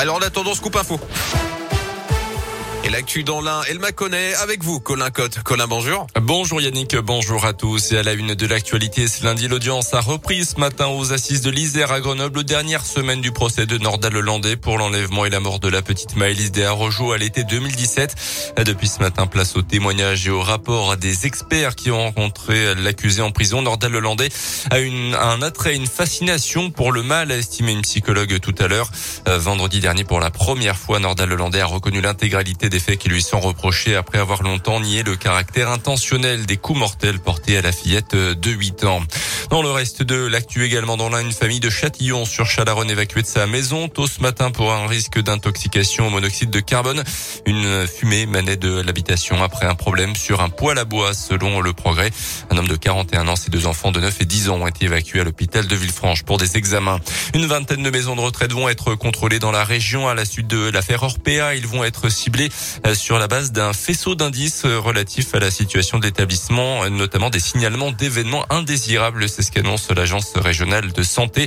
Alors en attendant, Scoop Info. Et l'actu dans l'un, elle m'a connaît avec vous, Colin Cotte. Colin, bonjour. Bonjour Yannick, bonjour à tous. Et à la une de l'actualité, ce lundi, l'audience a repris ce matin aux assises de l'Isère à Grenoble, dernière semaine du procès de Nordal Hollandais pour l'enlèvement et la mort de la petite Maëlys Desarrojo à l'été 2017. Depuis ce matin, place au témoignage et au rapport des experts qui ont rencontré l'accusé en prison. Nordal Hollandais a une, un attrait, une fascination pour le mal, a estimé une psychologue tout à l'heure. Euh, vendredi dernier, pour la première fois, Nordal Hollandais a reconnu l'intégralité des faits qui lui sont reprochés après avoir longtemps nié le caractère intentionnel des coups mortels portés à la fillette de 8 ans. Dans le reste de l'actu également dans l'un, une famille de Châtillon sur Chalaronne évacuée de sa maison tôt ce matin pour un risque d'intoxication au monoxyde de carbone. Une fumée manait de l'habitation après un problème sur un poêle à bois selon le progrès. Un homme de 41 ans, ses deux enfants de 9 et 10 ans ont été évacués à l'hôpital de Villefranche pour des examens. Une vingtaine de maisons de retraite vont être contrôlées dans la région à la suite de l'affaire Orpea. Ils vont être ciblés euh, sur la base d'un faisceau d'indices relatifs à la situation de l'établissement, euh, notamment des signalements d'événements indésirables. C'est ce qu'annonce l'agence régionale de santé.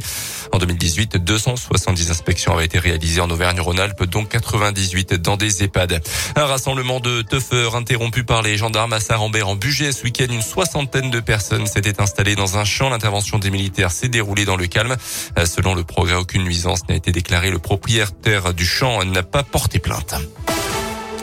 En 2018, 270 inspections avaient été réalisées en Auvergne-Rhône-Alpes, dont 98 dans des EHPAD. Un rassemblement de teufeurs interrompu par les gendarmes à Saint-Rambert en budget ce week-end. Une soixantaine de personnes s'étaient installées dans un champ. L'intervention des militaires s'est déroulée dans le calme. Selon le progrès, aucune nuisance n'a été déclarée. Le propriétaire du champ n'a pas porté plainte.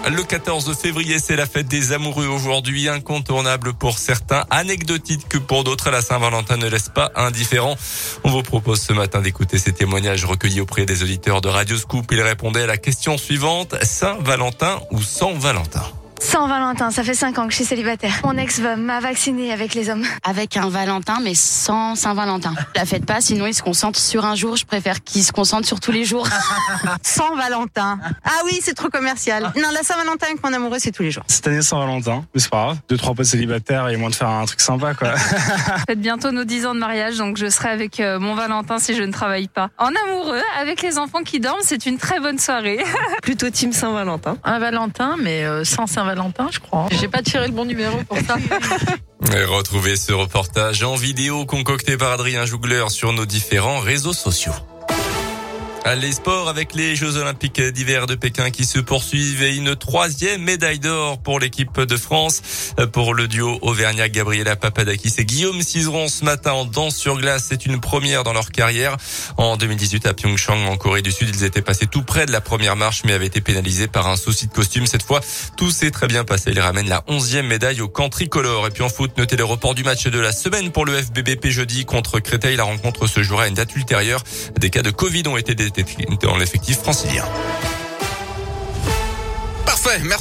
Le 14 février, c'est la fête des amoureux aujourd'hui, incontournable pour certains, anecdotique que pour d'autres. La Saint-Valentin ne laisse pas indifférent. On vous propose ce matin d'écouter ces témoignages recueillis auprès des auditeurs de Radio Scoop. Ils répondaient à la question suivante, Saint-Valentin ou sans Valentin Saint-Valentin, ça fait 5 ans que je suis célibataire. Mon ex m'a vacciné avec les hommes. Avec un Valentin, mais sans Saint-Valentin. La fête pas, sinon il se concentre sur un jour. Je préfère qu'il se concentre sur tous les jours. sans Valentin. Ah oui, c'est trop commercial. Non, la Saint-Valentin avec mon amoureux, c'est tous les jours. Cette année, Saint-Valentin, mais c'est pas grave. Deux, trois potes célibataires et moins de faire un truc sympa, quoi. Faites bientôt nos 10 ans de mariage, donc je serai avec euh, mon Valentin si je ne travaille pas. En amoureux, avec les enfants qui dorment, c'est une très bonne soirée. Plutôt team Saint-Valentin. Un Valentin, mais euh, sans Saint-Valentin. Valentin, je crois. J'ai pas tiré le bon numéro pour ça. Et retrouvez ce reportage en vidéo concocté par Adrien Jougler sur nos différents réseaux sociaux. Les sports avec les Jeux Olympiques d'hiver de Pékin qui se poursuivent et une troisième médaille d'or pour l'équipe de France. Pour le duo Auvergnat, Gabriela Papadakis et Guillaume Cizeron ce matin en danse sur glace. C'est une première dans leur carrière. En 2018 à Pyeongchang en Corée du Sud, ils étaient passés tout près de la première marche mais avaient été pénalisés par un souci de costume. Cette fois, tout s'est très bien passé. Ils ramènent la onzième médaille au camp tricolore. Et puis en foot, notez le report du match de la semaine pour le FBBP jeudi contre Créteil. La rencontre se jouera à une date ultérieure. Des cas de Covid ont été détectés dans l'effectif francilien. Parfait, merci.